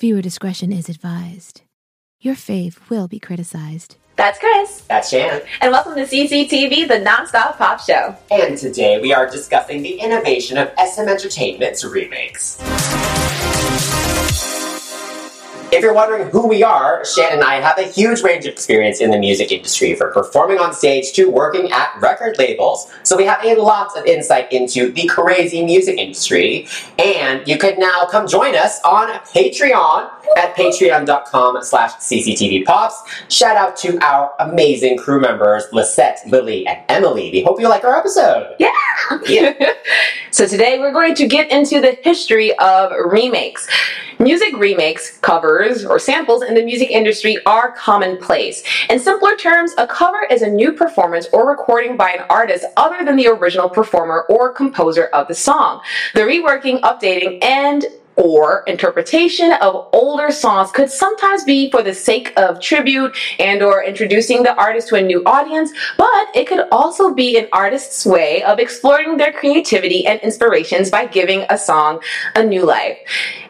Viewer discretion is advised. Your fave will be criticized. That's Chris. That's Shan. And welcome to CCTV, the nonstop pop show. And today we are discussing the innovation of SM Entertainment's remakes. If you're wondering who we are, Shannon and I have a huge range of experience in the music industry, from performing on stage to working at record labels. So we have a lot of insight into the crazy music industry. And you can now come join us on Patreon at patreon.com slash cctvpops. Shout out to our amazing crew members, Lisette, Lily, and Emily. We hope you like our episode. Yeah! yeah. so today we're going to get into the history of remakes. Music remakes, covers, or samples in the music industry are commonplace. In simpler terms, a cover is a new performance or recording by an artist other than the original performer or composer of the song. The reworking, updating, and or interpretation of older songs could sometimes be for the sake of tribute and or introducing the artist to a new audience, but it could also be an artist's way of exploring their creativity and inspirations by giving a song a new life.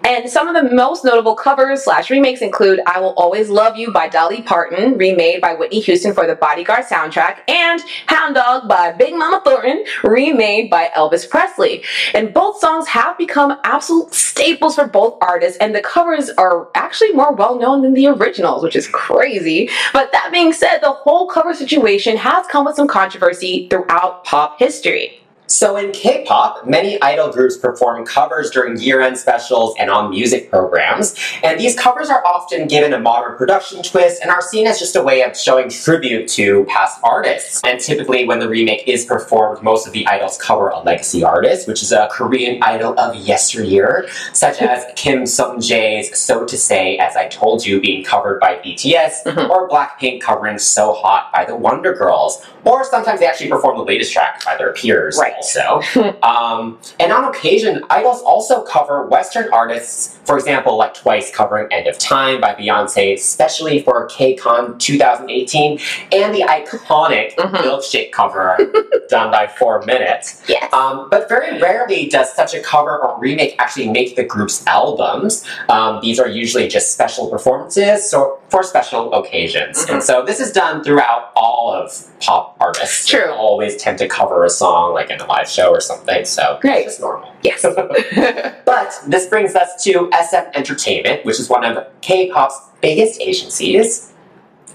And some of the most notable covers slash remakes include I Will Always Love You by Dolly Parton, remade by Whitney Houston for the Bodyguard soundtrack, and Hound Dog by Big Mama Thornton, remade by Elvis Presley. And both songs have become absolute staples for both artists, and the covers are actually more well known than the originals, which is mm-hmm. crazy. But that being said, the whole cover situation has come with some controversy throughout pop history. So in K-pop, many idol groups perform covers during year-end specials and on music programs, and these covers are often given a modern production twist and are seen as just a way of showing tribute to past artists. And typically when the remake is performed, most of the idols cover a legacy artist, which is a Korean idol of yesteryear, such as Kim Sung-jae's So To Say, As I Told You being covered by BTS, Mhm. or Blackpink covering So Hot by the Wonder Girls, or sometimes they actually perform the latest track by their peers Right. Also. um, and on occasion, idols also cover Western artists, for example, like Twice covering End of Time by Beyonce, especially for KCON 2018, and the iconic Mhm. Milkshake cover done by Four Minutes. Yes. Um, but very rarely does such a cover or remake actually make the group's albums. Um, these are usually just special performances so for special occasions. Mm-hmm. And so this is done throughout all of pop artists. True. They always tend to cover a song like in a live show or something, so Right. it's just normal. yes. But this brings us to SM Entertainment, which is one of K-pop's biggest agencies.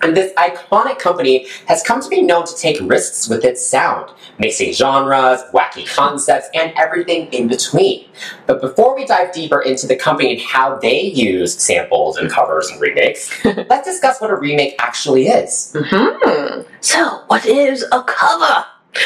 And this iconic company has come to be known to take risks with its sound, mixing genres, wacky concepts, and everything in between. But before we dive deeper into the company and how they use samples and covers and remakes, let's discuss what a remake actually is. hmm So, what is a cover?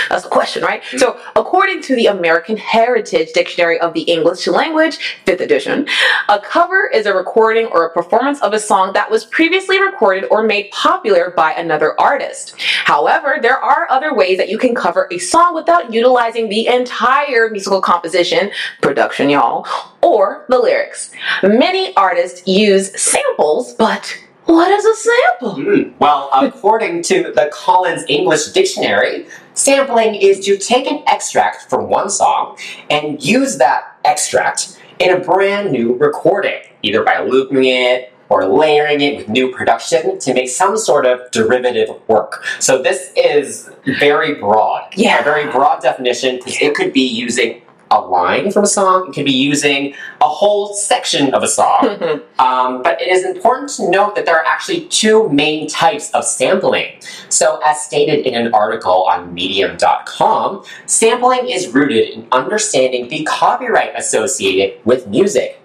That's the question, right? So, according to the American Heritage Dictionary of the English Language, 5th edition, a cover is a recording or a performance of a song that was previously recorded or made popular by another artist. However, there are other ways that you can cover a song without utilizing the entire musical composition, production, y'all, or the lyrics. Many artists use samples, but what is a sample? Hmm. Well, according to the Collins English Dictionary, sampling is to take an extract from one song and use that extract in a brand new recording, either by looping it or layering it with new production to make some sort of derivative work. So this is very broad. Yeah. A very broad definition because it could be using a line from a song, it could be using a whole section of a song. Um, but it is important to note that there are actually two main types of sampling. So, as stated in an article on Medium.com, sampling is rooted in understanding the copyright associated with music.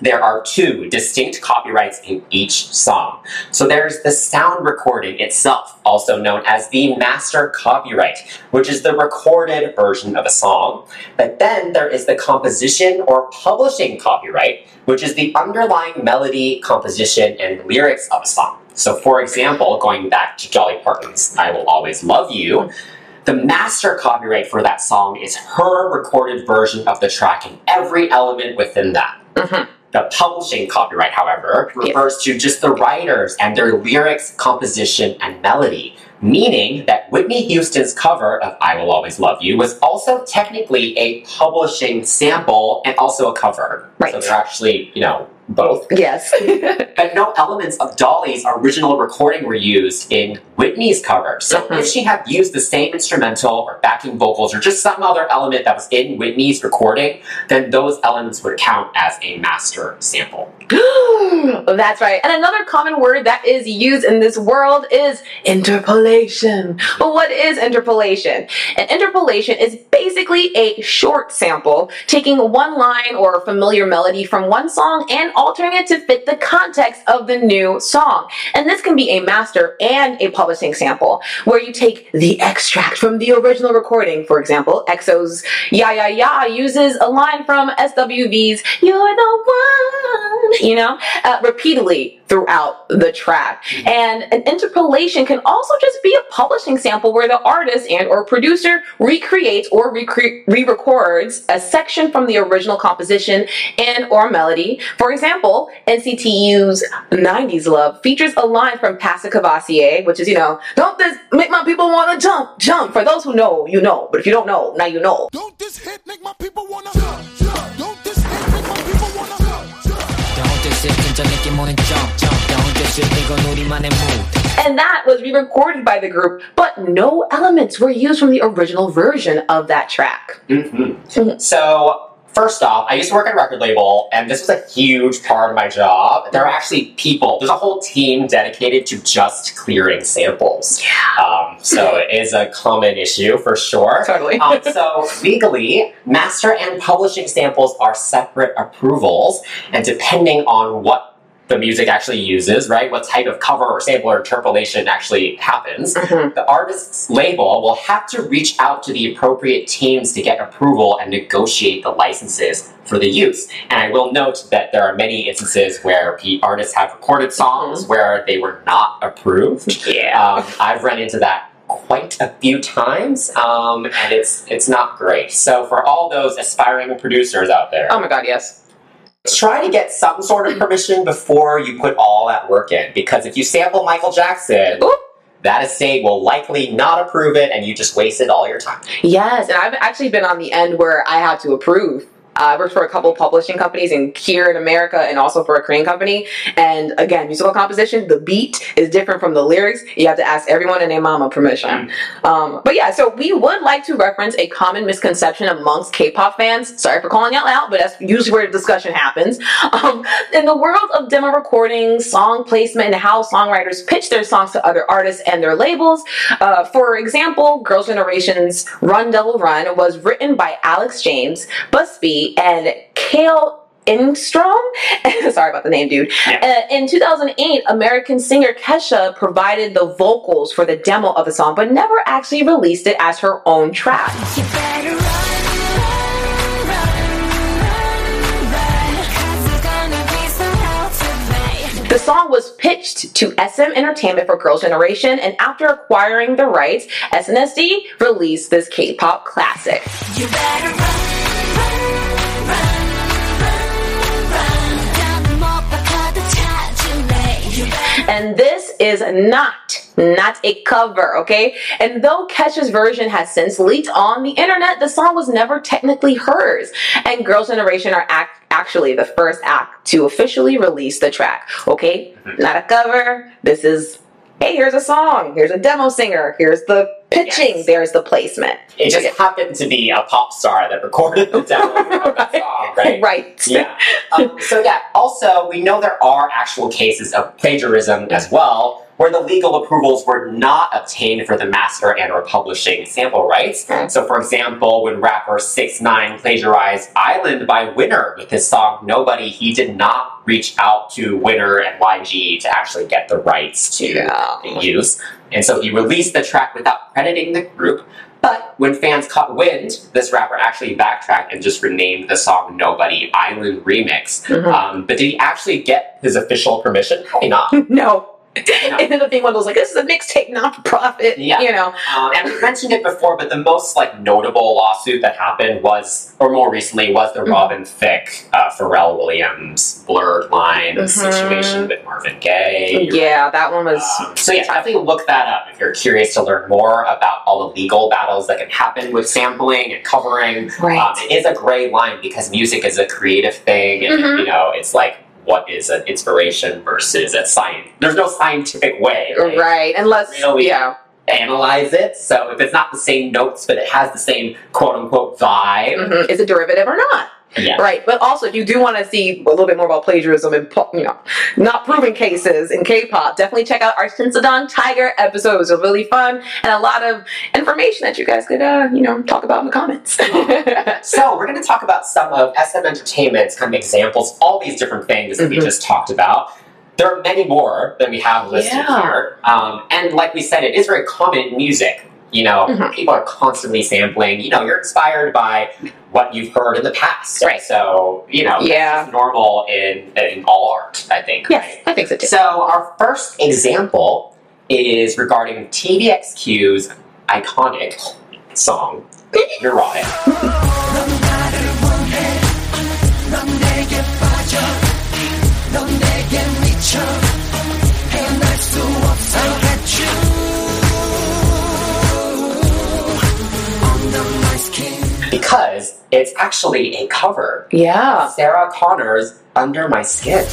There are two distinct copyrights in each song. So there's the sound recording itself, also known as the master copyright, which is the recorded version of a song. But then there is the composition or publishing copyright, which is the underlying melody, composition, and lyrics of a song. So for example, going back to Dolly Parton's I Will Always Love You, the master copyright for that song is her recorded version of the track and every element within that. Mhm. The publishing copyright, however, refers to just the writers and their lyrics, composition, and melody. Meaning that Whitney Houston's cover of I Will Always Love You was also technically a publishing sample and also a cover. Right. So they're actually, you know, both. Yes. But no elements of Dolly's original recording were used in Whitney's cover. So Mhm. if she had used the same instrumental or backing vocals or just some other element that was in Whitney's recording, then those elements would count as a master sample. That's right. And another common word that is used in this world is interpolation. But what is interpolation? An interpolation is basically a short sample, taking one line or familiar melody from one song and altering it to fit the context of the new song. And this can be a master and a publishing sample, where you take the extract from the original recording. For example, EXO's Ya Ya Ya uses a line from SWV's You're the One, you know, uh, repeatedly throughout the track. And an interpolation can also just be a publishing sample where the artist and or producer recreates or re-records a section from the original composition and or melody. For example, NCT U's 90s Love features a line from Pass the Courvoisier, which is, you know, don't this make my people want to jump, jump. For those who know, you know. But if you don't know, now you know. Don't this hit make my people wanna jump, jump. And that was re-recorded by the group, but no elements were used from the original version of that track. Mm-hmm. So, first off, I used to work at a record label, and this was a huge part of my job. There are actually people, there's a whole team dedicated to just clearing samples. Um, so, it is a common issue for sure. Totally. um, so, legally, master and publishing samples are separate approvals, and depending on what the music actually uses, right? What type of cover or sample or interpolation actually happens Mhm. the artist's label will have to reach out to the appropriate teams to get approval and negotiate the licenses for the use. And I will note that there are many instances where the artists have recorded songs where they were not approved. Yeah. Um, I've run into that quite a few times, um, and it's it's not great. So for all those aspiring producers out there, Oh my god, yes. Try to get some sort of permission before you put all that work in. Because if you sample Michael Jackson, Oop. that estate will likely not approve it, and you just wasted all your time. Yes, and I've actually been on the end where I had to approve. Uh, I worked for a couple publishing companies in here in America and also for a Korean company. And again, musical composition, the beat is different from the lyrics. You have to ask everyone and their mama permission. Um, but yeah, so we would like to reference a common misconception amongst K-pop fans. Sorry for calling out loud, but that's usually where the discussion happens. Um, in the world of demo recording, song placement, and how songwriters pitch their songs to other artists and their labels, uh, for example, Girls' Generation's Run Devil Run was written by Alex James, Busbee, and Kalle Engström. Sorry about the name, dude. Uh, in 2008, American singer Kesha provided the vocals for the demo of the song, but never actually released it as her own track. The song was pitched to SM Entertainment for Girls' Generation, and after acquiring the rights, SNSD released this K-pop classic. And this is not, not a cover, okay? And though Kesha's version has since leaked on the internet, the song was never technically hers. And Girls' Generation are act- actually the first act to officially release the track, okay? Not a cover. This is, hey, here's a song. Here's a demo singer. Here's the pitching. Yes. There's the placement. It just happened to be a pop star that recorded the demo of that song, right? Right. Yeah. Um, so yeah. Also, we know there are actual cases of plagiarism as well. Where the legal approvals were not obtained for the master and or publishing sample rights. So for example, when rapper 6 9 plagiarized Island by Winner with his song Nobody, he did not reach out to Winner and YG to actually get the rights to Yeah. use. And so he released the track without crediting the group. But when fans caught wind, this rapper actually backtracked and just renamed the song Nobody Island Remix. Mhm. Um, but did he actually get his official permission? Probably not. No. It ended up being one of those like this is a mixtape, not for profit. Yeah. You know. Um, and we mentioned it before, but the most like notable lawsuit that happened was, or more recently, was the Mhm. Robin Thicke, uh, Pharrell Williams blurred line Mhm. situation with Marvin Gaye. Yeah, that one was. Um, so yeah, definitely look that up if you're curious to learn more about all the legal battles that can happen with sampling and covering. Right. Um, it is a gray line because music is a creative thing, and Mhm. you know, it's like what is an inspiration versus a science. There's no scientific way. right? Right. Unless Really? yeah. Analyze it. So if it's not the same notes, but it has the same quote unquote vibe, Mhm. Is it derivative or not? Yeah. Right, but also if you do want to see a little bit more about plagiarism and you know not proven cases in K-pop, definitely check out our Shinsadong Tiger episode. It was really fun and a lot of information that you guys could uh, you know talk about in the comments. So we're going to talk about some of SM Entertainment's kind of examples, all these different things that we Mhm. just talked about. There are many more than we have listed Yeah. here, um, and like we said, it is very common in music. You know, Mhm. people are constantly sampling. You know, you're inspired by what you've heard in the past, Right. So you know, Yeah. that's normal in in all art, I think. yes, right? I think so too. So our first example is regarding TVXQ's iconic song, Neurotic. Because it's actually a cover. Yeah. Sarah Connor's Under My Skin.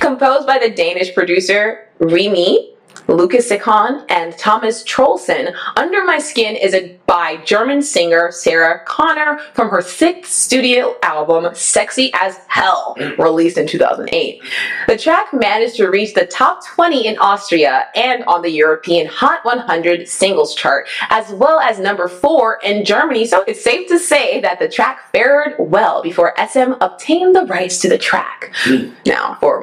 Composed by the Danish producer Remee, Lucas Secon, and Thomas Troelsen, Under My Skin is a, by German singer Sarah Connor from her sixth studio album Sexy as Hell, released in 2008. The track managed to reach the top 20 in Austria and on the European Hot 100 singles chart, as well as number 4 in Germany, so it's safe to say that the track fared well before SM obtained the rights to the track. Hmm. Now, for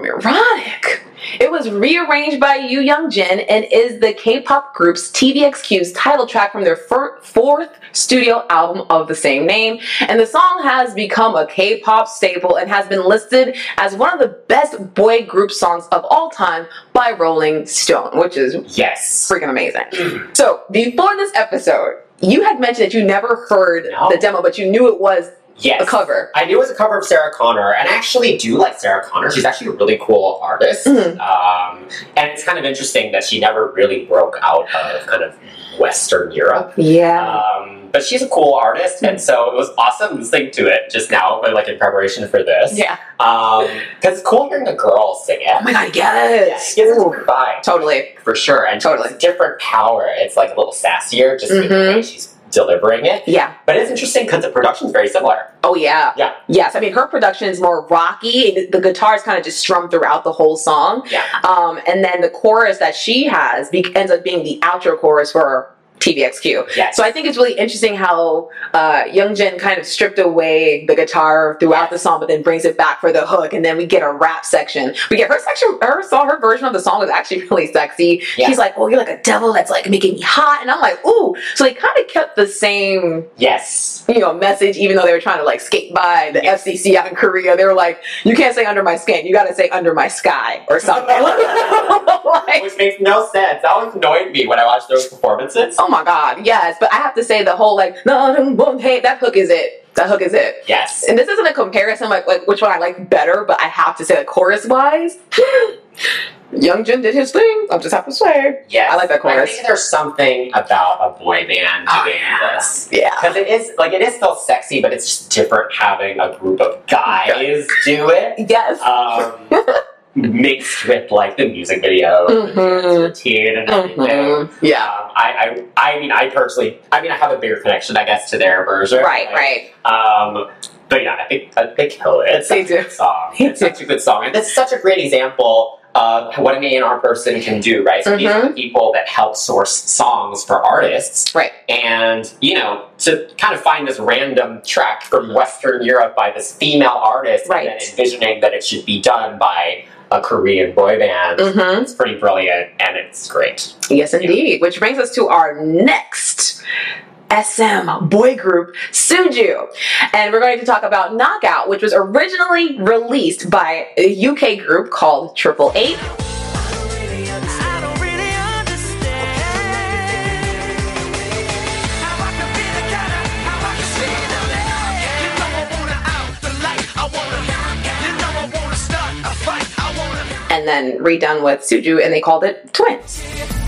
it was rearranged by Yu Young Jin and is the K-pop group's TVXQ's title track from their fourth studio album of the same name. And the song has become a K-pop staple and has been listed as one of the best boy group songs of all time by Rolling Stone, which is Yes. freaking amazing. Mm. So, before this episode, you had mentioned that you never heard No. the demo, but you knew it was Yes. a cover. I knew it was a cover of Sarah Connor, and I actually do like Sarah Connor. She's actually a really cool artist. Mhm. Um, and it's kind of interesting that she never really broke out of kind of Western Europe. Yeah. Um, but she's a cool artist, and so it was awesome listening to it just now, but like in preparation for this. yeah. Because it's cool hearing a girl sing it. Oh my god, Yeah, yes. she gives a different vibe Totally. for sure, and Totally. it's different power. It's like a little sassier, just the Mhm. way she's delivering it. Yeah. But it's interesting because the production's very similar. Oh yeah. Yeah. Yes. I mean, her production is more rocky. The, The guitars kind of just strum throughout the whole song. Yeah. Um, and then the chorus that she has be- ends up being the outro chorus for TVXQ. Yes. So I think it's really interesting how uh, Young Jin kind of stripped away the guitar throughout the song, but then brings it back for the hook, and then we get a rap section. We get her section. Her song, her version of the song was actually really sexy. Yeah. She's like, "Oh, you're like a devil that's like making me hot," and I'm like, "Ooh." So they kind of kept the same Yes. you know, message, even though they were trying to like skate by the FCC out in Korea. They were like, you can't say under my skin, you gotta say under my sky or something. Like, Which makes no sense. That always annoyed me when I watched those performances. oh my god, yes. But I have to say the whole like, hey, that hook is it. That hook is it. Yes. And this isn't a comparison like, like which one I like better, but I have to say like chorus wise, Young Jin did his thing. I'm just have to say. Yes. I like that chorus. I think there's something about a boy band Oh, doing yeah. this. Yeah. Because it is like it is still sexy, but it's just different having a group of guys do it. Yes. Um, mixed with like the music video Mhm. routine and everything. Mhm. Yeah. Um, I, I, I mean, I personally, I mean, I have a bigger connection, I guess, to their version. Right, right. Um, but yeah, I think uh, they kill it. It's They a do. good song. It's such a good song, and it's such a great example of what an A&R person can do, right? So these are Mm-hmm. the people that help source songs for artists, Right. and you know, to kind of find this random track from Western Europe by this female artist, Right. and then envisioning that it should be done by a Korean boy band. Mhm. It's pretty brilliant, and it's great. Yes, indeed. Which brings us to our next SM boy group, Suju. And we're going to talk about Knockout, which was originally released by a UK group called Triple Eight. Then redone with Suju, and they called it Twins.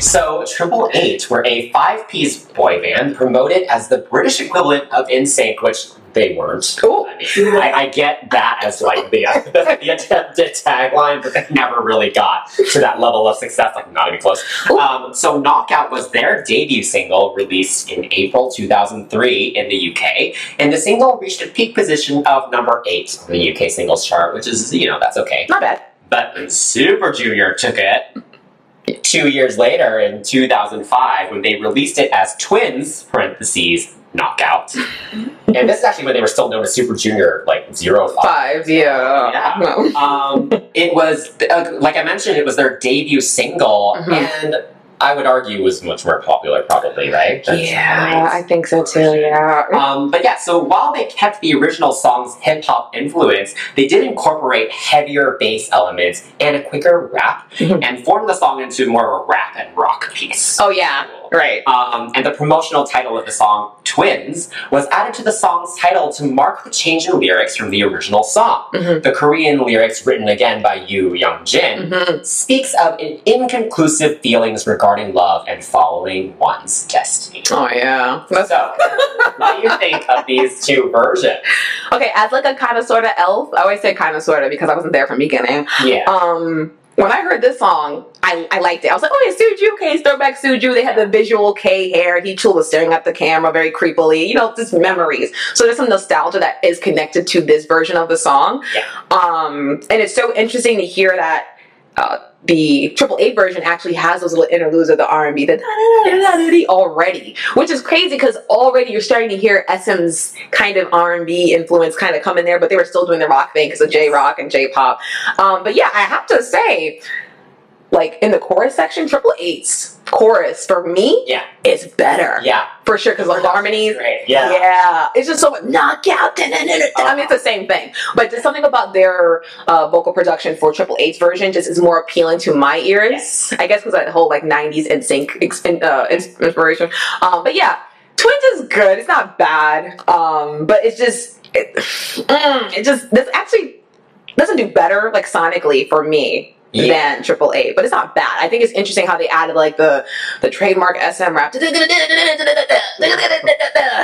So, Triple Eight were a five piece boy band promoted as the British equivalent of NSYNC, which they weren't. Cool. I, mean, I, I get that as like the, uh, the attempted tagline, but they never really got to that level of success, like not even close. Um, so, Knockout was their debut single released in April 2003 in the UK, and the single reached a peak position of number eight on the UK singles chart, which is, you know, that's okay. Not bad. But Super Junior took it two years later in 2005 when they released it as Twins, parentheses, Knockout. and this is actually when they were still known as Super Junior, like zero five. Five, yeah. Yeah. No. Um, it was, uh, like I mentioned, it was their debut single, Mhm. and I would argue was much more popular, probably, right? than Yeah. I think so too, yeah. Um, but yeah, so while they kept the original song's hip hop influence, they did incorporate heavier bass elements and a quicker rap, Mhm. and formed the song into more of a rap and rock piece. Oh, yeah, right. Um, and the promotional title of the song, Twins, was added to the song's title to mark the change in lyrics from the original song. Mhm. The Korean lyrics, written again by Yoo Young Jin, Mhm. speaks of in- inconclusive feelings regarding love and following one's destiny. Oh, yeah. That's- So, what do you think of these two versions? okay, as like a kind of sort of elf, I always say kind of sort of because I wasn't there from the beginning. Yeah. Um, when I heard this song, I, I liked it. I was like, oh, it's Suju. Okay, it's throwback Suju. They had the visual K hair. Heechul was staring at the camera very creepily. You know, just memories. So there's some nostalgia that is connected to this version of the song. Yeah. Um, and it's so interesting to hear that uh, the Triple Eight version actually has those little interludes of the R and B, da-da-da-da-da-da already, which is crazy because already you're starting to hear SM's kind of R and B influence kind of come in there, but they were still doing the rock thing because of J rock and J pop. Um, but yeah, I have to say, like in the chorus section, Triple Eight's chorus for me Yeah. is better Yeah. for sure because the harmonies. Great. Yeah. Yeah, it's just so knockout. I mean, it's the same thing, but just something about their uh, vocal production for Triple Eight's version just is more appealing to my ears. Yes. I guess because that whole like '90s NSYNC sync uh, inspiration. Um, but yeah, Twins is good. It's not bad, um, but it's just it, mm, it just this actually doesn't do better like sonically for me. Yeah. Than Triple Eight, but it's not bad. I think it's interesting how they added like the the trademark SM rap.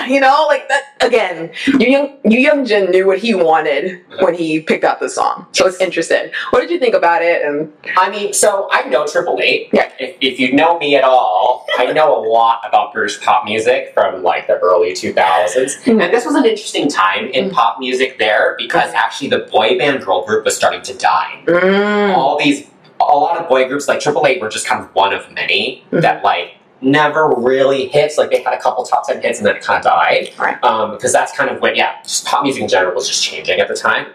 You know, like that again. Yu Young Yu Young Jin knew what he wanted when he picked out the song, so it's interesting. What did you think about it? And I mean, so I know Triple Eight. Yeah. If, if you know me at all, I know a lot about British pop music from like the early 2000s. Mhm. And this was an interesting time in Mhm. pop music there because actually the boy band girl group was starting to die. mm, All these, a lot of boy groups like Triple Eight were just kind of one of many Mhm. that like never really hits. Like they had a couple top 10 hits and then it kind of died. Right. Um, because that's kind of when, yeah, just pop music in general was just changing at the time.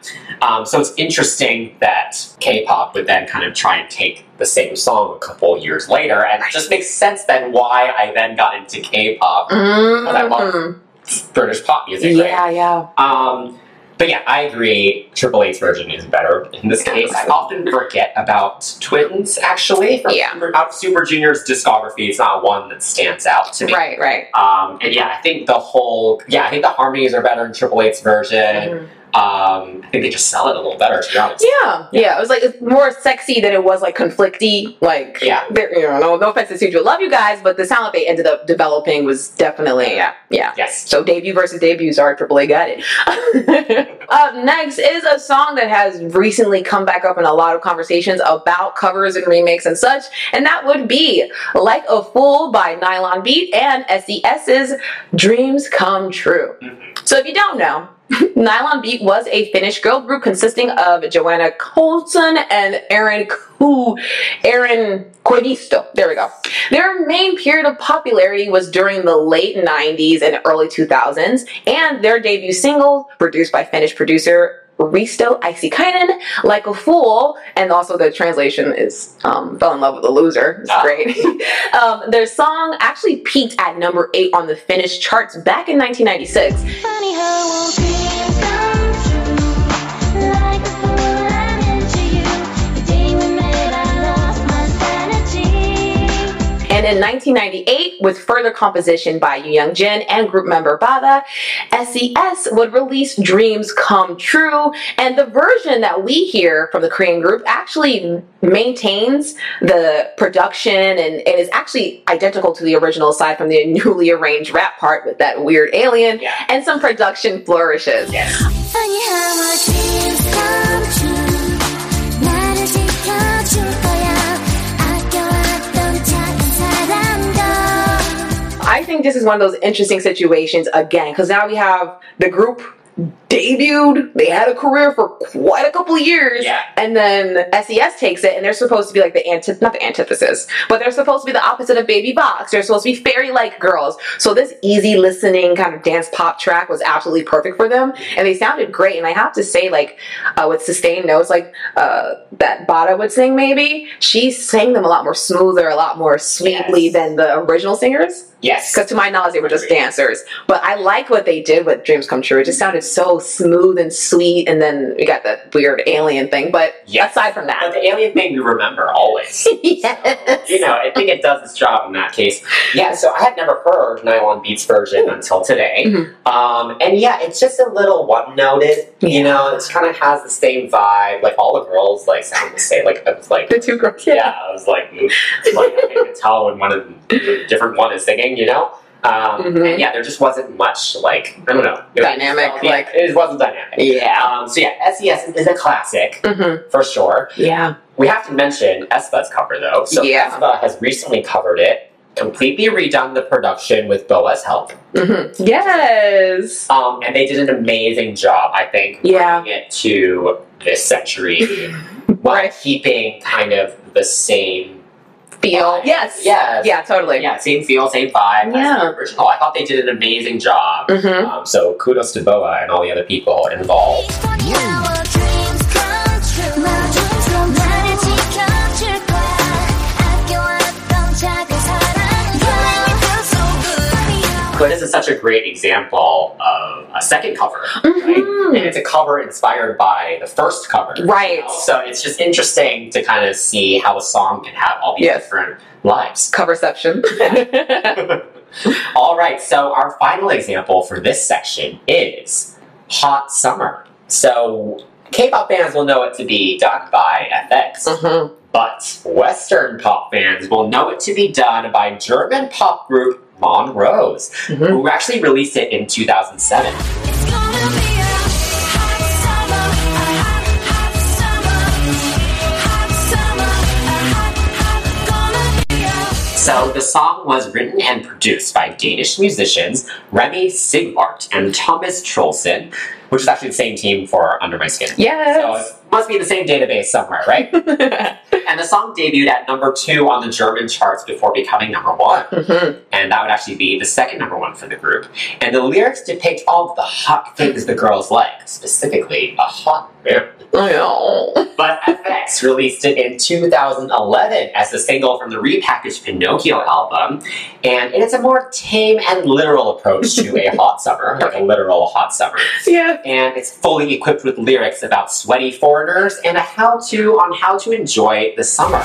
Um, so it's interesting that K-pop would then kind of try and take the same song a couple years later, and it just makes sense then why I then got into K-pop, mm, British pop music. right? yeah, yeah. Um, but yeah, I agree. Triple Eight's version is better in this case. I often forget about Twins. Actually, from Yeah. Super, out of Super Junior's discography, it's not one that stands out to me. Right, right. Um, and yeah, I think the whole yeah, I think the harmonies are better in Triple Eight's version. Mhm. Um, I think they just sell it a little better, to be honest. Yeah, yeah, It was like it's more sexy than it was like conflicty. Like, Yeah. you know, no, no offense to Suju, love you guys, but the sound that they ended up developing was definitely, yeah, yeah. Yes. So debut versus debut, sorry, AAA got it. Up next is a song that has recently come back up in a lot of conversations about covers and remakes and such, and that would be Like a Fool by Nylon Beat and SES's Dreams Come True. So if you don't know, Nylon Beat was a Finnish girl group consisting of Jonna Kosonen and Aaron Ku, Erin Koivisto. There we go. Their main period of popularity was during the late 90s and early 2000s, and their debut single, produced by Finnish producer Risto Asikainen, Like a Fool, and also the translation is um, Fell in Love with a Loser. It's Ah. great. um, their song actually peaked at number 8 on the Finnish charts back in 1996. And in 1998, with further composition by Yu Young Jin and group member Bada, SES would release Dreams Come True. And the version that we hear from the Korean group actually maintains the production and, and is actually identical to the original, aside from the newly arranged rap part with that weird alien Yeah. and some production flourishes. Yes. I think this is one of those interesting situations again, because now we have the group debuted, they had a career for quite a couple years, Yeah. and then SES takes it, and they're supposed to be like the anti, not the antithesis, but they're supposed to be the opposite of Baby V.O.X. They're supposed to be fairy-like girls. So this easy listening kind of dance pop track was absolutely perfect for them, and they sounded great. And I have to say, like uh, with sustained notes, like uh, that Bada would sing, maybe she sang them a lot more smoother, a lot more sweetly Yes. than the original singers. Yes. Because to my knowledge, they were just dancers. But I like what they did with Dreams Come True. It just sounded so smooth and sweet. And then we got that weird alien thing. But Yes. aside from But that, the alien thing we remember always. yes. you know, I think it does its job in that case. Yeah, so I had never heard Nylon Beats version until today. Mhm. Um, and yeah, it's just a little one noted. Yeah. You know, it kind of has the same vibe. Like all the girls like sound the same. Like it was like the two girls. yeah, I was like, like I can tell when one of the different one is singing, you know. Um, Mhm. And yeah, there just wasn't much like I don't know It was- Dynamic, yeah, like- it wasn't dynamic. Yeah. Um, so yeah, SES is a classic hmm for sure. Yeah. We have to mention aespa's cover though. So Yeah. Espa has recently covered it, completely redone the production with BoA's help, hmm Yes. um, and they did an amazing job. I think Yeah. bringing it to this century while Right. keeping kind of the same Feel. vibe. Yes. Yes. Yeah, totally. Yeah, same feel, same vibe Yeah. as the original. I thought they did an amazing job. Mhm. Um, so kudos to BoA and all the other people involved. This is such a great example of a second cover, right? Mhm. And it's a cover inspired by the first cover. you Right. know? So it's just interesting to kind of see how a song can have all these Yes. different lives. Coverception. all right, so our final example for this section is Hot Summer. So K-pop fans will know it to be done by f(x), hmm but Western pop fans will know it to be done by German pop group Monrose, Mhm. who actually released it in 2007. It's gonna be a hot summer, a hot, hot summer. Hot summer, a hot, hot, gonna be a So the song was written and produced by Danish musicians Remee Sigvardt and Thomas Troelsen, which is actually the same team for Under My Skin. Yes. it must be in the same database somewhere, right? and the song debuted at number two on the German charts before becoming number one. Mhm. And that would actually be the second number one for the group. And the lyrics depict all of the hot things the girls like, specifically a hot know. But f(x) released it in 2011 as a single from the repackaged Pinocchio album, and it is a more tame and literal approach to a hot summer, like a literal hot summer. Yeah. And it's fully equipped with lyrics about sweaty and a how to on how to enjoy the summer.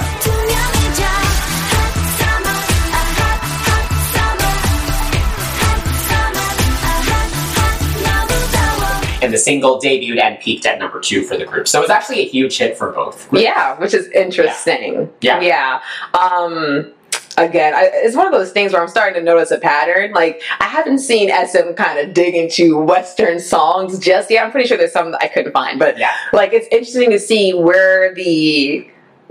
and the single debuted and peaked at number two for the group. So it was actually a huge hit for both. Yeah, which is interesting. Yeah. Yeah. yeah. Um, again, I, it's one of those things where I'm starting to notice a pattern. Like, I haven't seen SM kind of dig into Western songs just yet. I'm pretty sure there's some that I couldn't find, but Yeah. like, it's interesting to see where the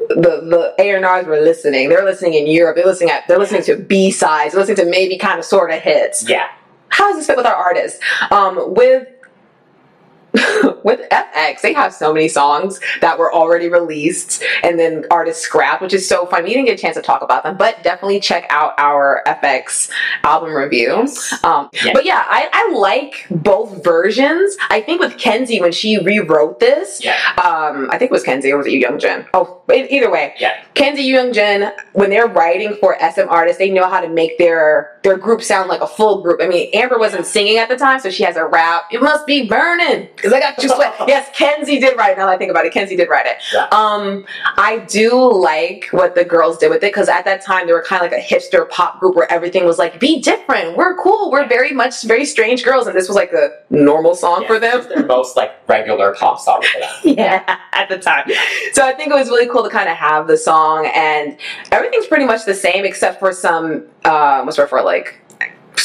the the A&Rs were listening. They're listening in Europe. They're listening at they're listening to B sides. They're listening to maybe kind of sort of hits. Yeah. How does this fit with our artists? Um, with with f(x), they have so many songs that were already released and then artists scrap, which is so fun. We didn't get a chance to talk about them, but definitely check out our f(x) album review. Um, Yeah. But yeah, I, I like both versions. I think with Kenzie, when she rewrote this, Yeah. um, I think it was Kenzie or was it Yu Young Jin? Oh, e- either way, Yeah. Kenzie Young Jin, when they're writing for SM artists, they know how to make their their group sound like a full group. I mean, Amber wasn't singing at the time, so she has a rap. It must be burning because I got you sweat. yes, Kenzie did write. it. Now that I think about it, Kenzie did write it. Yeah. Um, I do like what the girls did with it because at that time they were kind of like a hipster pop group where everything was like, "Be different. We're cool. We're very much very strange girls," and this was like a normal song Yeah, for them. their most like regular pop song for them. yeah, at the time. So I think it was really cool to kind of have the song, and everything's pretty much the same except for some, uh, what's for like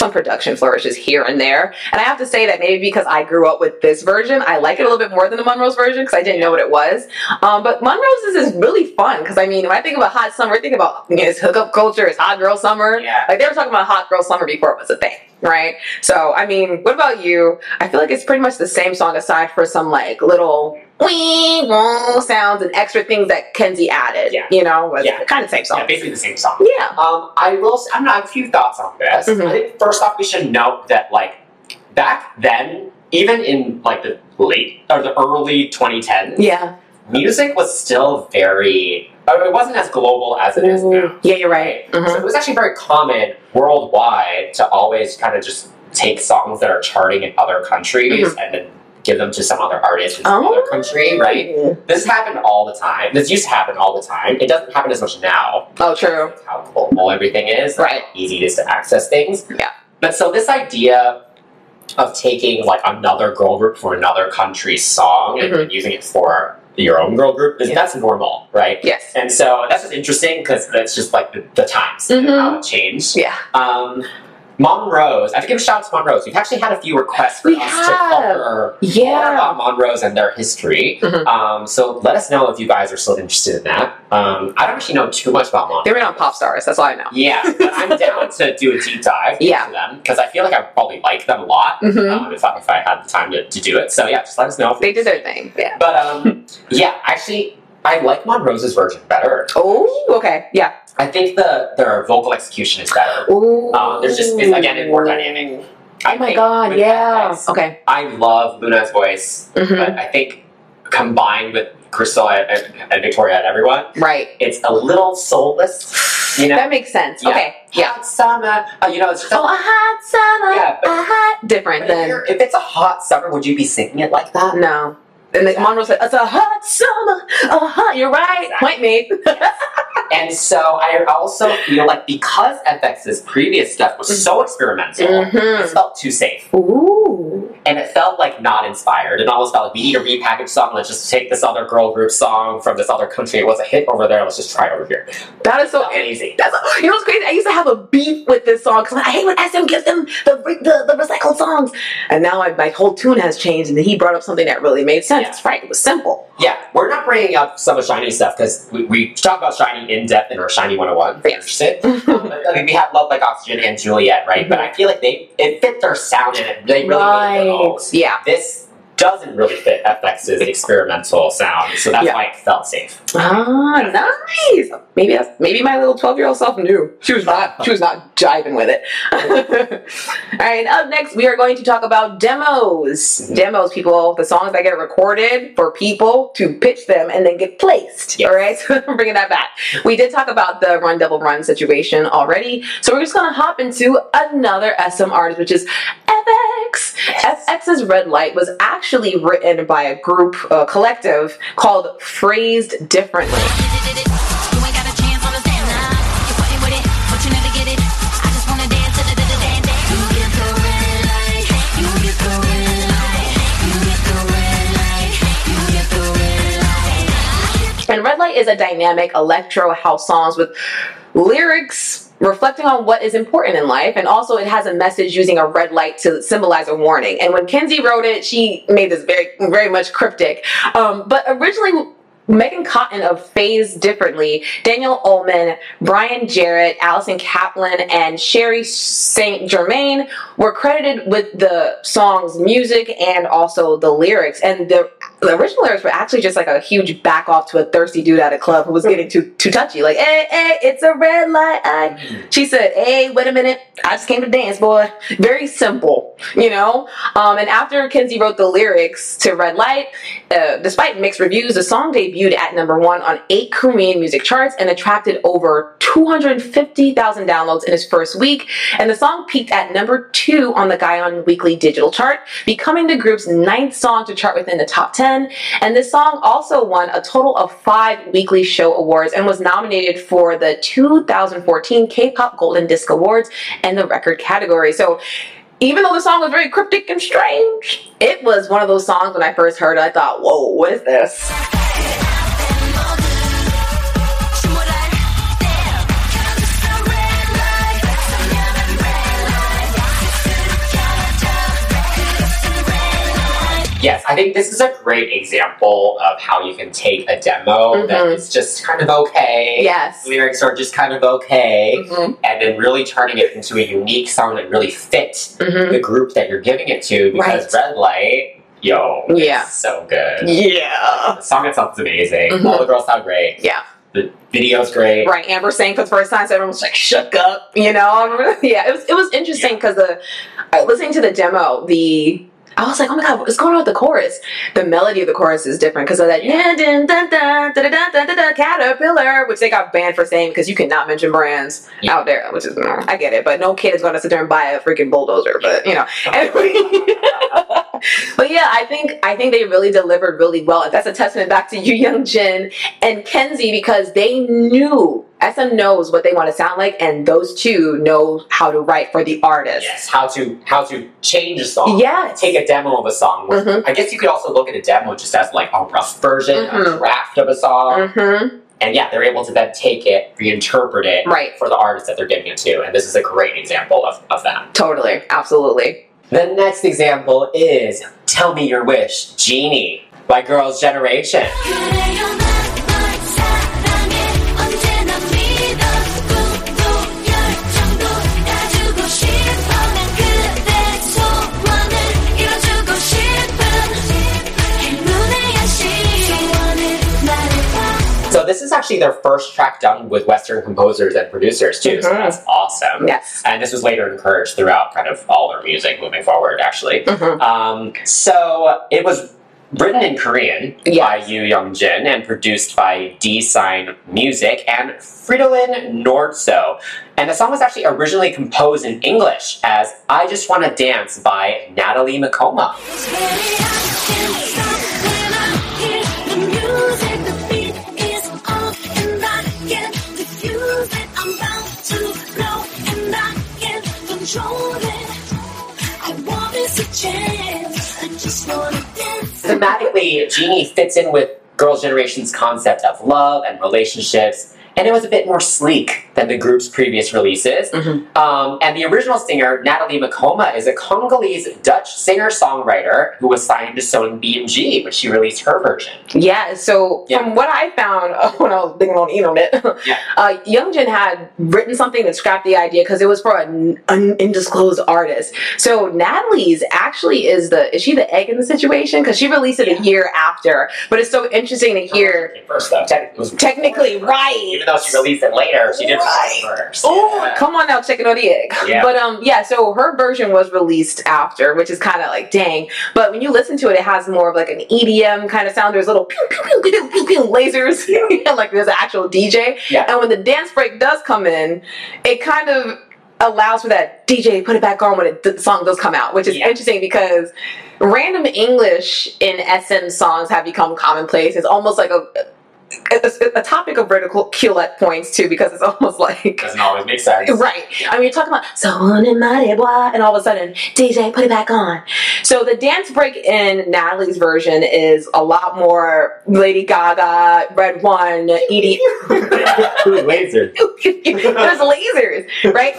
some production flourishes here and there. And I have to say that maybe because I grew up with this version, I like it a little bit more than the Monrose version because I didn't know what it was. Um, but Monrose's is really fun because I mean, when I think about hot summer, I think about you know, it's hookup culture, it's hot girl summer. Yeah. Like they were talking about hot girl summer before it was a thing, right? So I mean, what about you? I feel like it's pretty much the same song aside for some like little wee sounds and extra things that Kenzie added. Yeah. You know, was Yeah. kind of same song. Yeah, basically the same song. Yeah. Um, I will. I'm not. I have a few thoughts on this. Mhm. I think first off, we should note that like back then, even in like the late or the early 2010s, Yeah. Music was still very. It wasn't as global as it is now. Yeah, you're right. So Mhm. it was actually very common worldwide to always kind of just take songs that are charting in other countries and then give them to some other artist in some Mm-hmm. Oh. other country, right? This happened all the time. This used to happen all the time. It doesn't happen as much now. Oh, true. How global everything is, Right. how easy it is to access things. Yeah. But so this idea of taking like another girl group for another country's song and Mhm. using it for your own girl group, yeah. that's normal, right? Yes. And so that's just interesting because that's just like the, the times and Mhm. how it changed. Yeah. Um, Monrose, I have to give a shout out to Monrose. We've actually had a few requests for We us to have. cover more Yeah. about Monrose and their history. Mhm. Um, so let us know if you guys are still interested in that. Um, I don't actually know too much about Monrose. They were on Pop Stars. That's all I know. Yeah, but I'm down to do a deep dive Yeah. into them because I feel like I probably like them a lot Mhm. um, if, I, if I had the time to, to do it. So yeah, just let us know. They did their thing. Yeah. But um, yeah, actually, I like Monrose's version better. Oh, okay. Yeah. I think the their vocal execution is better. Ooh. Um, there's just it's, again it's more dynamic. Oh my god, yeah. Okay. I love Luna's voice, Mhm. but I think combined with Krystal and, and, and Victoria and everyone, Right. it's a little soulless. You know, That makes sense. Yeah. Okay. Yeah. Hot summer. Uh, you know, it's just Oh, a hot summer. Yeah, but- a hot. Different But than. you're- if it's a hot summer, would you be singing it like that? No. And then Monrose said, "It's a hot summer, a hot." You're right. Exactly. Point made. And so I also feel like because f(x)'s previous stuff was so experimental, Mhm. it felt too safe. Ooh. And it felt like not inspired. It almost felt like we need a repackaged song. Let's just take this other girl group song from this other country. It was a hit over there. Let's just try it over here. That is so easy. That's you know what's crazy. I used to have a beef with this song because I hate when SM gives them the, the the recycled songs, and now my, my whole tune has changed. And he brought up something that really made sense. Yeah. Right. It was simple. Yeah, we're not bringing up some of SHINee stuff because we, we talk about SHINee in depth in our SHINee 101. If you're Yes. Um, I mean, we have Love Like Oxygen and Juliet, right? But I feel like they it fit their sound and it, they really made it Yeah. This doesn't really fit f(x)'s experimental sound, so that's Yeah. why it felt safe. Ah, nice. Maybe that's maybe my little twelve year old self knew she was not she was not jiving with it. All right. Up next, we are going to talk about demos. Demos, people. The songs that get recorded for people to pitch them and then get placed. Yes. All right. So we're bringing that back. We did talk about the Run Devil Run situation already, so we're just gonna hop into another SM artist, which is f(x). f(x)'s Red Light was actually actually written by a group, a collective called Phrased Differently. And Red Light is a dynamic electro house songs with lyrics reflecting on what is important in life and also it has a message using a red light to symbolize a warning and when kenzie wrote it she made this very very much cryptic um, but originally Maegan Cottone of Phrased Differently, Daniel Ullman, Brian Jarrett, Allison Kaplan, and Sherry St. Germain were credited with the song's music and also the lyrics. And the, the original lyrics were actually just like a huge back off to a thirsty dude at a club who was getting too too touchy. Like, hey, hey, it's a red light. I. She said, hey, wait a minute. I just came to dance, boy. Very simple, you know? Um, and after Kenzie wrote the lyrics to Red Light, uh, despite mixed reviews, the song debuted at number one on eight Korean music charts and attracted over 250,000 downloads in its first week. And the song peaked at number two on the Gaon Weekly Digital Chart, becoming the group's ninth song to chart within the top 10. And this song also won a total of five weekly show awards and was nominated for the 2014 K-pop Golden Disc Awards and the record category. So even though the song was very cryptic and strange, it was one of those songs when I first heard it, I thought, whoa, what is this? Yes, I think this is a great example of how you can take a demo that Mhm. is just kind of okay. Yes. Lyrics are just kind of okay. Mhm. And then really turning it into a unique song that really fits Mhm. the group that you're giving it to because Red Light, yo, Yeah. it's so good. Yeah. The song itself is amazing. Mhm. All the girls sound great. Yeah. The video's great. Right, Amber sang for the first time, so everyone was like, "Shook up," you know. yeah, it was it was interesting because the uh, listening to the demo, the I was like, oh my god, what's going on with the chorus? The melody of the chorus is different because of that caterpillar, which they got banned for saying because you cannot mention brands yeah. out there, which is I get it, but no kid is going to sit there and buy a freaking bulldozer. But you know, but yeah, I think I think they really delivered really well. And that's a testament back to you, Young Jin and Kenzie, because they knew SM knows what they want to sound like, and those two know how to write for the artist. Yes, how to how to change a song. Yes. Take a demo of a song. Mhm. I guess you could also look at a demo just as like a rough version, a Mhm. draft of a song. Mm-hmm. And yeah, they're able to then take it, reinterpret it Right. for the artist that they're giving it to. And this is a great example of, of that. Totally. Absolutely. The next example is Tell Me Your Wish, Genie by Girls' Generation. This is actually their first track done with Western composers and producers too. So Mhm. that's awesome. Yes. And this was later encouraged throughout kind of all their music moving forward, actually. Mhm. Um, so it was written in Korean Yes. by Yu Young Jin and produced by Dsign Music and Fridolin Nordso. And the song was actually originally composed in English as I Just Wanna Dance by Nathalie Makoma. Thematically, Genie fits in with Girls' Generation's concept of love and relationships, and it was a bit more sleek than the group's previous releases. Um, and the original singer, Nathalie Makoma, is a Congolese Dutch singer-songwriter who was signed to Sony BMG when she released her version. Yeah, so Yeah. from what I found uh, when I was digging on the internet, Yeah. uh, Youngjin had written something that scrapped the idea because it was for an un- undisclosed artist. So Natalie's actually is the is she the egg in the situation because she released it a year after. But it's so interesting to hear. First, though, Te- Technically, right. Even though she released it later, she did Right. release it first. Oh, Yeah. come on now, chicken or the egg. Yeah. But um, yeah. So her version was released after, which is kind of like dang. But when you listen to it, it has more of like an EDM kind of sound. There's little pew pew pew pew pew, lasers, like there's an actual DJ. Yeah. And when the dance break does come in, it kind of allows for that DJ to put it back on when it, the song does come out, which is Yeah. interesting because random English in SM songs have become commonplace. It's almost like a it's a topic of ridicule at points too because it's almost like Doesn't always make sense. Right. I mean, you're talking about someone in my bois, and all of a sudden, DJ, put it back on. So the dance break in Natalie's version is a lot more Lady Gaga, RedOne, Edie. Laser. There's lasers, right?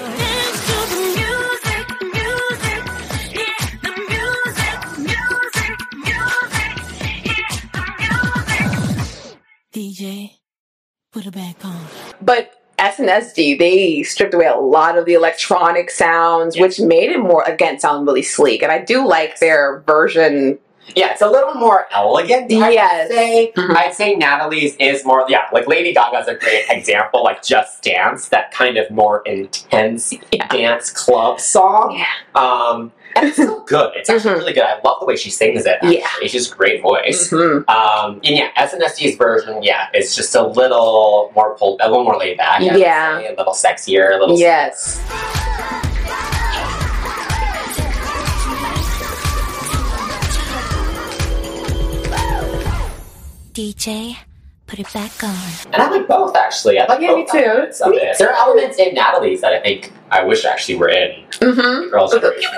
DJ, put it back on. But SNSD, they stripped away a lot of the electronic sounds, which made it more, again, sound really sleek. And I do like their version. Yeah, it's a little more elegant. I Yes. would say. Mhm. I'd say Natalie's is more. Yeah, like Lady Gaga's a great example. Like Just Dance, that kind of more intense Yeah. dance club song. Yeah. Um, and it's still good. It's actually Mhm. really good. I love the way she sings it. Actually. Yeah. It's just a great voice. Mhm. Um, and yeah, SNSD version, yeah, it's just a little more pulled, a little more laid back. I Yeah. say, a little sexier, a little. Yes. DJ, put it back on. And I like both actually. I like Yeah, me too. elements of Me it. There are elements in Natalie's that I think I wish actually were in Mm-hmm. Girls' Generation.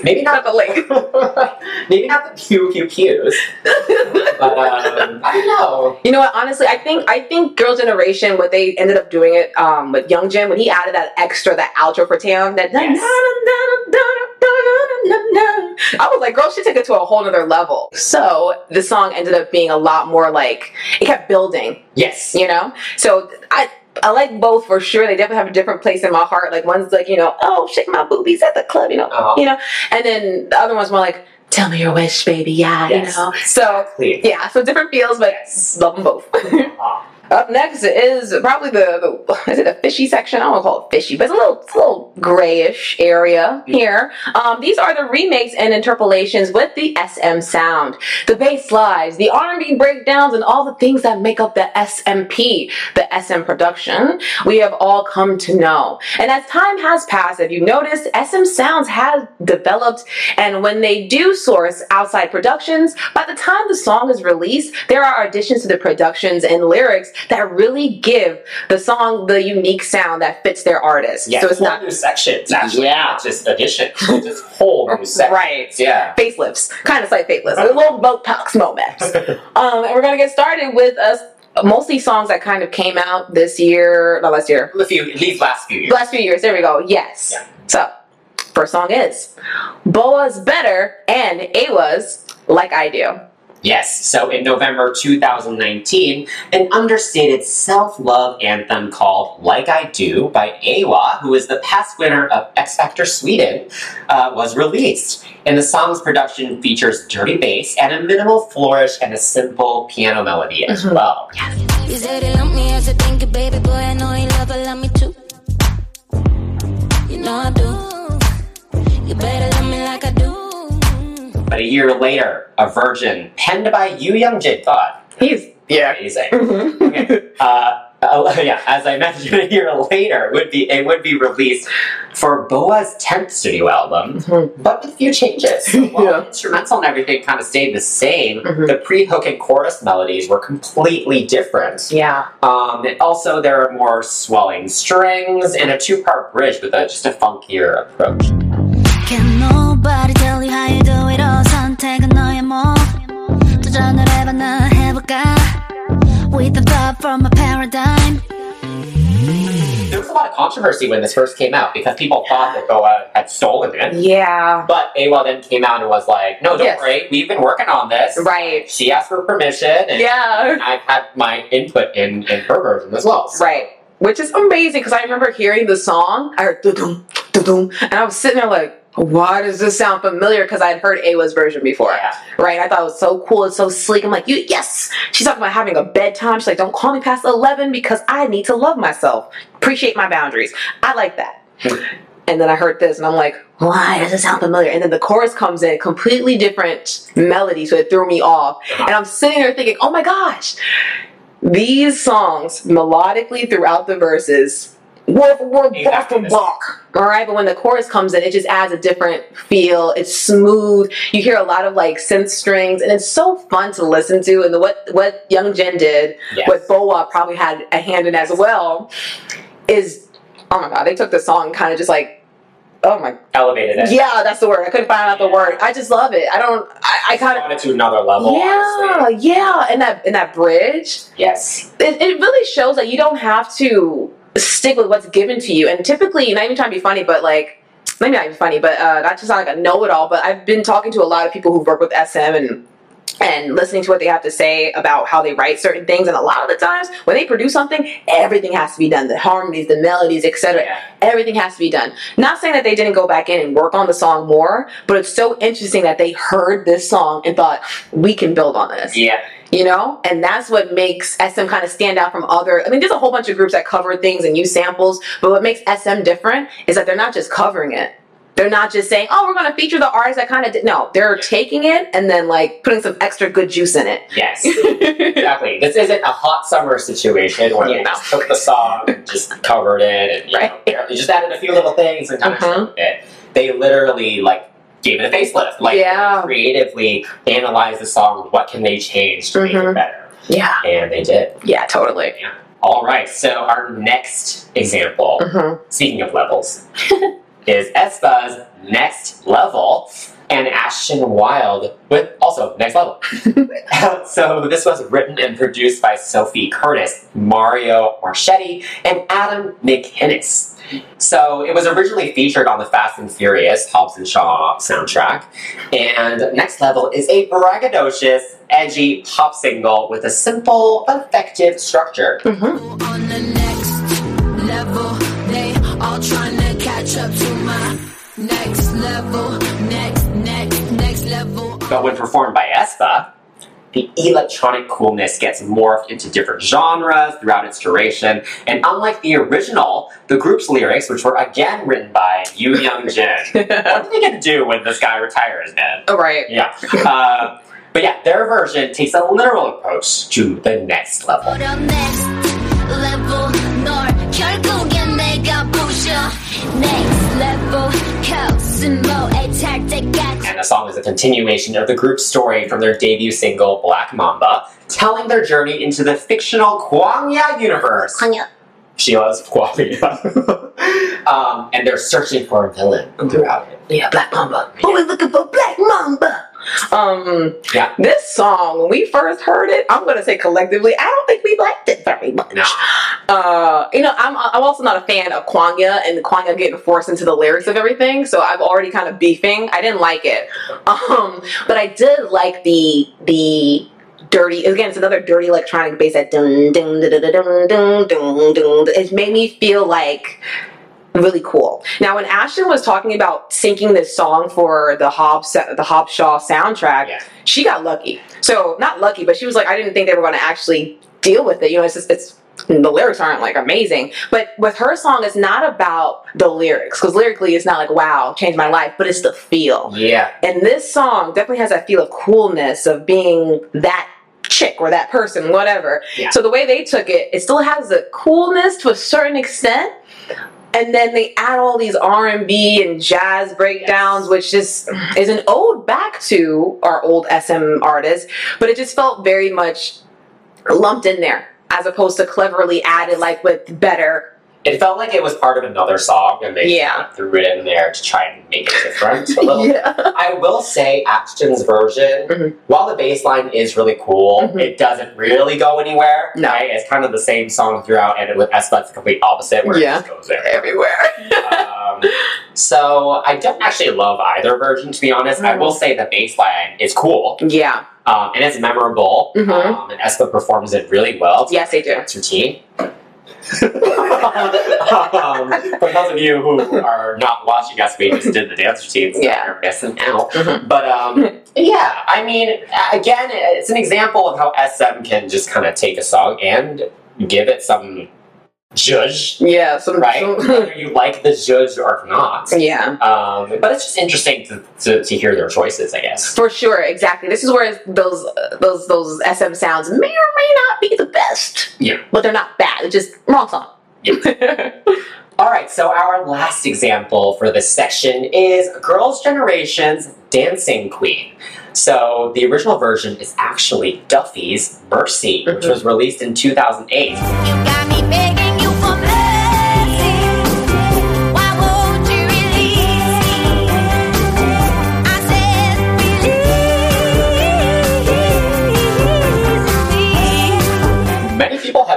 maybe not the link. maybe not the pew pew pews. But um, I don't know. You know what? Honestly, I think I think Girl Generation, what they ended up doing it um, with Young Jin when he added that extra, that outro for Tam, that Yes. I was like, girl, she took it to a whole nother level. So the song ended up being a lot more like it kept building, Yes. you know. So I. I like both for sure. They definitely have a different place in my heart. Like one's like, you know, oh, shake my boobies at the club, you know, Uh-huh. you know, and then the other one's more like, tell me your wish, baby, yeah, Yes. you know. So Clean. yeah, so different feels, but love them both. Ah. Up next is probably the, the is it a fishy section? I don't want to call it fishy, but it's a little it's a little grayish area here. Um, these are the remakes and interpolations with the SM sound, the bass slides, the R&B breakdowns, and all the things that make up the SMP, the SM production. We have all come to know, and as time has passed, if you noticed, SM sounds have developed, and when they do source outside productions, by the time the song is released, there are additions to the productions and lyrics that really give the song the unique sound that fits their artist. Yeah, so it's not new sections. Actually, Yeah. not just additions, just whole new sections. Right. Yeah. facelifts, kind of like facelifts, a little Botox moments. um, and we're gonna get started with us mostly songs that kind of came out this year, not last year, A few, these last few years. last few years. There we go. Yes. Yeah. So, first song is BoA's Better and Awa's Like I Do. Yes, so in November 2019, an understated self love anthem called Like I Do by Awa, who is the past winner of X Factor Sweden, uh, was released. And the song's production features dirty bass and a minimal flourish and a simple piano melody as Mm-hmm. well. You But a year later, a virgin penned by Yu Young Jin thought. He's yeah. Amazing. Mhm. Okay. Uh, uh, yeah, as I mentioned, a year later would be it would be released for BoA's tenth studio album, Mhm. but with a few changes. So while Yeah. the instrumental and everything kind of stayed the same. Mhm. The pre-hook and chorus melodies were completely different. Yeah. Um, and also, there are more swelling strings and a two-part bridge with a, just a funkier approach. 도전을 해봤나 해볼까 With the thought from a paradigm there was a lot of controversy when this first came out because people thought that BoA had stolen it. Yeah. But AWA then came out and was like, no, don't yes. worry, we've been working on this. Right. She asked for permission and yeah. I've had my input in, in her version as well. So. Right. Which is amazing because I remember hearing the song, I heard, doo-doom, doo-doom, and I was sitting there like, why does this sound familiar? Because I'd heard Awa's version before. Yeah. Right. I thought it was so cool. It's so sleek. I'm like, you, yes. She's talking about having a bedtime. She's like, don't call me past 11 because I need to love myself. Appreciate my boundaries. I like that. And then I heard this and I'm like, why does it sound familiar? And then the chorus comes in, completely different melody, so it threw me off. Uh-huh. And I'm sitting there thinking, oh my gosh, these songs melodically throughout the verses, word for word, block for the block, All right, but when the chorus comes in, it just adds a different feel. It's smooth. You hear a lot of like synth strings, and it's so fun to listen to. And the, what what Young Jin did, Yes. what BoA probably had a hand in as well, is oh my god, they took the song kind of just like, oh my, Elevated it. yeah, that's the word. I couldn't find out the word. I just love it. I don't. I, I kind of. Brought it to another level. Yeah, honestly. yeah, and that and that bridge, Yes. it, it really shows that you don't have to stick with what's given to you. And typically, not even trying to be funny, but like maybe not even funny, but uh, not to sound like a know-it-all. But I've been talking to a lot of people who've worked with SM and and listening to what they have to say about how they write certain things. And a lot of the times, when they produce something, everything has to be done—the harmonies, the melodies, etc. Yeah. Everything has to be done. Not saying that they didn't go back in and work on the song more, but it's so interesting that they heard this song and thought we can build on this Yeah. You know and that's what makes sm kind of stand out from other i mean there's a whole bunch of groups that cover things and use samples but what makes sm different is that they're not just covering it they're not just saying oh we're going to feature the artist that kind of did no they're taking it and then like putting some extra good juice in it Yes. exactly. This isn't a hot summer situation where they Yeah. just took the song and just covered it and you, know, Right. barely- just added a few little things and kind of Mhm. shrunk it. They literally like gave it a facelift. Like Yeah. creatively analyze the song. What can they change to make it Mhm. better? yeah And they did. yeah totally All right. So our next example, Mhm. speaking of levels, is aespa's Next Level and Ashton Wild with also Next Level. so this was written and produced by Sophie Curtis, Mario Marchetti, and Adam McInnes. So it was originally featured on the Fast and Furious Hobbs and Shaw soundtrack, and Next Level is a braggadocious, edgy pop single with a simple, effective structure. Mm-hmm. But when performed by aespa, the electronic coolness gets morphed into different genres throughout its duration, and unlike the original, the group's lyrics, which were again written by Yu Young Jin, what are they gonna do when this guy retires, man? Oh, right. Yeah. Uh, but yeah, their version takes a literal approach to the next level. The next level. And the song is a continuation of the group's story from their debut single, Black Mamba, telling their journey into the fictional Kwangya universe. Kwangya. She loves Kwangya. um, and they're searching for a villain throughout it. Yeah, Black Mamba. Yeah. We're looking for Black Mamba! Um, yeah. This song, when we first heard it, I'm going to say collectively, I don't think we liked it very much. No. Uh, you know, I'm, I'm also not a fan of Kwangya and Kwangya getting forced into the lyrics of everything, so I'm already kind of beefing. I didn't like it. Um, but I did like the, the, dirty. Again, it's another dirty electronic bass that dun dun dun dun dun dun dun. dun. It made me feel like really cool. Now, when Ashton was talking about syncing this song for the Hobbs the Hobbs Shaw soundtrack, Yeah. she got lucky. So not lucky, but she was like, I didn't think they were going to actually deal with it. You know, it's just it's the lyrics aren't like amazing, but with her song, it's not about the lyrics because lyrically, it's not like wow, changed my life, but it's the feel. Yeah. And this song definitely has that feel of coolness of being that chick or that person, whatever. Yeah. So the way they took it, it still has a coolness to a certain extent. And then they add all these R and jazz breakdowns, which just is an ode back to our old SM artists. But it just felt very much lumped in there, as opposed to cleverly added, like with better. It felt like it was part of another song, and they Yeah. threw it in there to try and make it different. a little. Yeah. I will say Ashton's version, Mhm. while the bass line is really cool, Mhm. it doesn't really go anywhere. No. Right? It's kind of the same song throughout, and with aespa, it's the complete opposite, where Yeah. it just goes there. Everywhere. um, so I don't actually love either version, to be honest. I Mm. will say the bass line is cool, yeah. um, and it's memorable, Mhm. um, and aespa performs it really well. Yes, they do. Dance routine. Um, for those of you who are not watching us, we just did the dance routine, so Yeah. you're missing out. Mhm. But um, yeah, I mean, again, it's an example of how SM can just kind of take a song and give it some judge, Yeah. Some, right? some- Whether you like the judge or not. yeah. Um, but it's just interesting to, to, to hear their choices, I guess. For sure, exactly. This is where those those those SM sounds may or may not be the best. Yeah. But they're not bad. It's just wrong song. Yeah. All right, so our last example for this section is Girls' Generation's Dancing Queen. So the original version is actually Duffy's Mercy, which was released in 2008.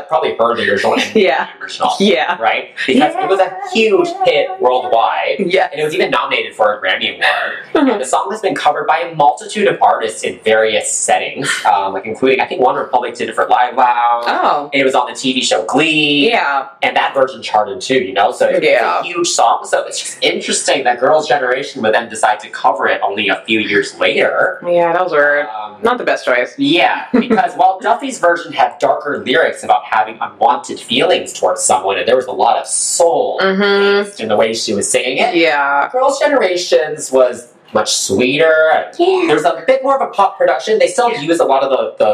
Have probably heard the original and Yeah. the original, Yeah. right? Because it was a huge hit worldwide. Yeah. And it was even nominated for a Grammy Award. Mhm. And the song has been covered by a multitude of artists in various settings, um, like including, I think OneRepublic did it for Live Loud. Oh. And it was on the TV show Glee. Yeah. And that version charted too, you know? So it's Yeah. a huge song. So it's just interesting that Girls' Generation would then decide to cover it only a few years later. Yeah, that was weird. Um, Not the best choice. yeah, because while Duffy's version had darker lyrics about having unwanted feelings towards someone, and there was a lot of soul Mm-hmm. in the way she was singing it, Yeah. Girls' Generations was much sweeter. Yeah. There was a bit more of a pop production. They still use a lot of the, the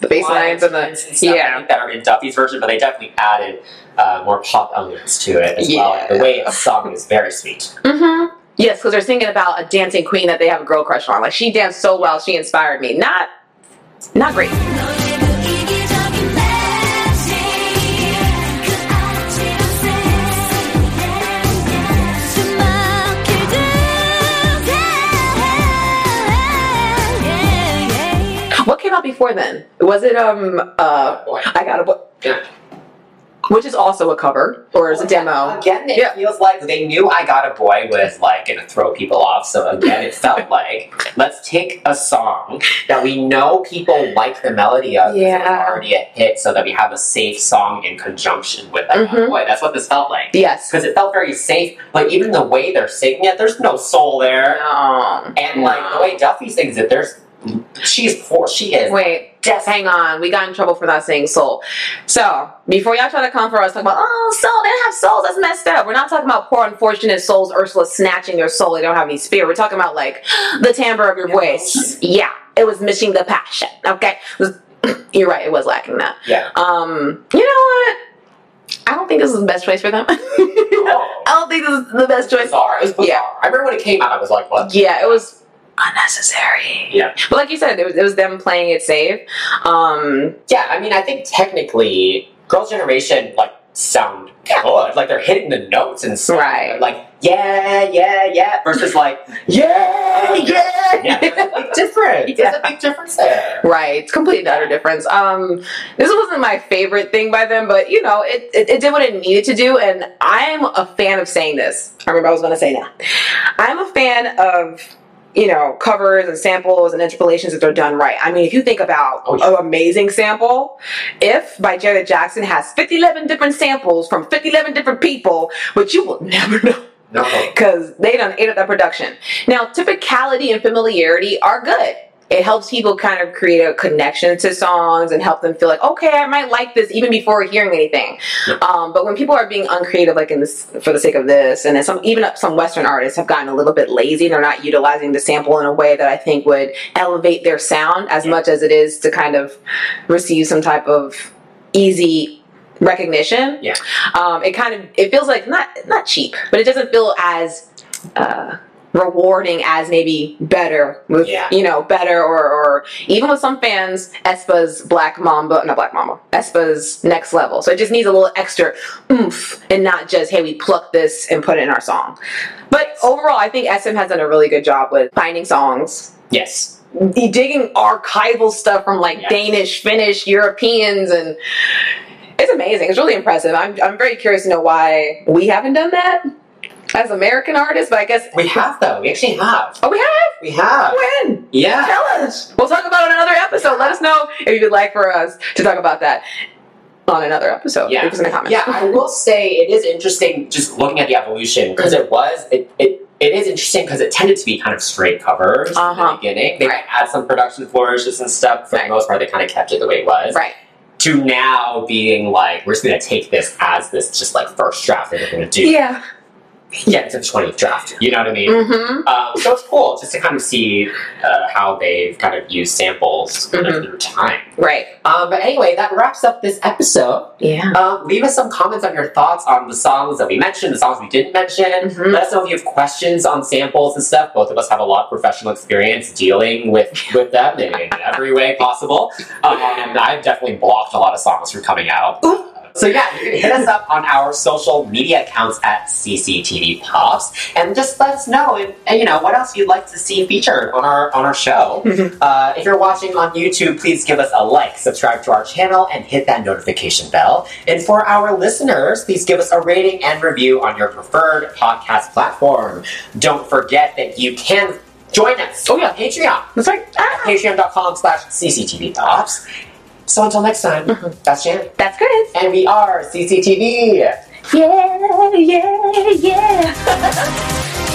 The bass lines and the and stuff yeah. that are in Duffy's version, but they definitely added uh, more pop elements to it as well. And the way it's sung is very sweet. Mm-hmm. Yes, because they're singing about a dancing queen that they have a girl crush on. Like she danced so well, she inspired me. Not, not great. What came out before then? Was it um uh I got a boy, Yeah. which is also a cover or is a demo? Again, it Yeah. feels like they knew I Got a Boy was like gonna throw people off. So again, it felt like let's take a song that we know people like the melody of. Yeah. already a hit, so that we have a safe song in conjunction with I a Mhm. Boy. That's what this felt like. Yes. Because it felt very safe. Like even the way they're singing it, there's no soul there. No. And like the way Duffy sings it, there's she's poor. She is. Wait, just hang on. We got in trouble for not saying soul. So, before y'all try to come for us, talk about, oh, soul, they don't have souls. That's messed up. We're not talking about poor, unfortunate souls, Ursula snatching their soul. They don't have any spirit. We're talking about, like, the timbre of your voice. Yeah, it was missing the passion. Okay? Was- You're right, it was lacking that. Yeah. Um, you know what? I don't think this is the best choice for them. I don't think this is the best choice. Bizarre. It was bizarre. Yeah. I remember when it came out, I was like, what? Yeah, it was unnecessary. Yeah. But like you said, it was, it was them playing it safe. Um, Yeah, I mean, I think technically, Girls' Generation like sound good. Like they're hitting the notes and stuff. Right. Like yeah, yeah, yeah. Versus like yeah, yeah, yeah. There's a big difference. There's a big difference there. right, it's complete and utter difference. Um, this wasn't my favorite thing by them, but you know, it, it, it did what it needed to do, and I'm a fan of saying this. I remember I was going to say now. I'm a fan of you know covers and samples and interpolations if they're done right. I mean, if you think about Oh, yeah. an amazing sample, if by Janet Jackson has 51 different samples from 51 different people, but you will never know. No. because they done ate up that production. Now, typicality and familiarity are good. It helps people kind of create a connection to songs and help them feel like, okay, I might like this even before hearing anything. Um, but when people are being uncreative, like in this, for the sake of this, and then some even some Western artists have gotten a little bit lazy. They're not utilizing the sample in a way that I think would elevate their sound as much as it is to kind of receive some type of easy recognition Yeah. um, it kind of it feels like not not cheap, but it doesn't feel as uh, rewarding as maybe better with Yeah. you know better or or even with some fans aespa's Black Mamba not Black Mamba aespa's next level. So it just needs a little extra oomph and not just hey we pluck this and put it in our song. But overall, I think SM has done a really good job with finding songs Yes. digging archival stuff from like Yes. Danish, Finnish, Europeans, and it's amazing. It's really impressive. I'm, I'm very curious to know why we haven't done that as American artists, but I guess. We have though. We actually have. Oh, we have? We have. When? Yeah. Tell us. We'll talk about it in another episode. Let us know if you would like for us to talk about that on another episode. Yeah. Leave us in the comments. Yeah, I will say it is interesting just looking at the evolution because it was it, it it is interesting because it tended to be kind of straight covers in Uh-huh. the beginning. They Right. had some production flourishes and stuff. For Right. the most part, they kind of kept it the way it was. Right. To now being like, we're just gonna take this as this just like first draft that we're gonna do. Yeah. Into the 20th draft. You know what I mean? Mm-hmm. Um, so it's cool just to kind of see uh, how they've kind of used samples kind of Mhm. through time. Right. Um, but anyway, that wraps up this episode. Yeah. Um, leave us some comments on your thoughts on the songs that we mentioned, the songs we didn't mention. Mhm. Let us know if you have questions on samples and stuff. Both of us have a lot of professional experience dealing with, with them in, in every way possible. Um, and I've definitely blocked a lot of songs from coming out. So yeah, you can hit us up on our social media accounts at CCTV Pops, and just let us know, and, and, you know what else you'd like to see featured on our on our show. uh, if you're watching on YouTube, please give us a like, subscribe to our channel, and hit that notification bell. And for our listeners, please give us a rating and review on your preferred podcast platform. Don't forget that you can join us Oh, yeah. on Patreon. That's right. Ah, Patreon.com slash CCTV Pops. So until next time, mm-hmm. that's Shannon. that's Chris. And we are CCTV. Yeah, yeah, yeah.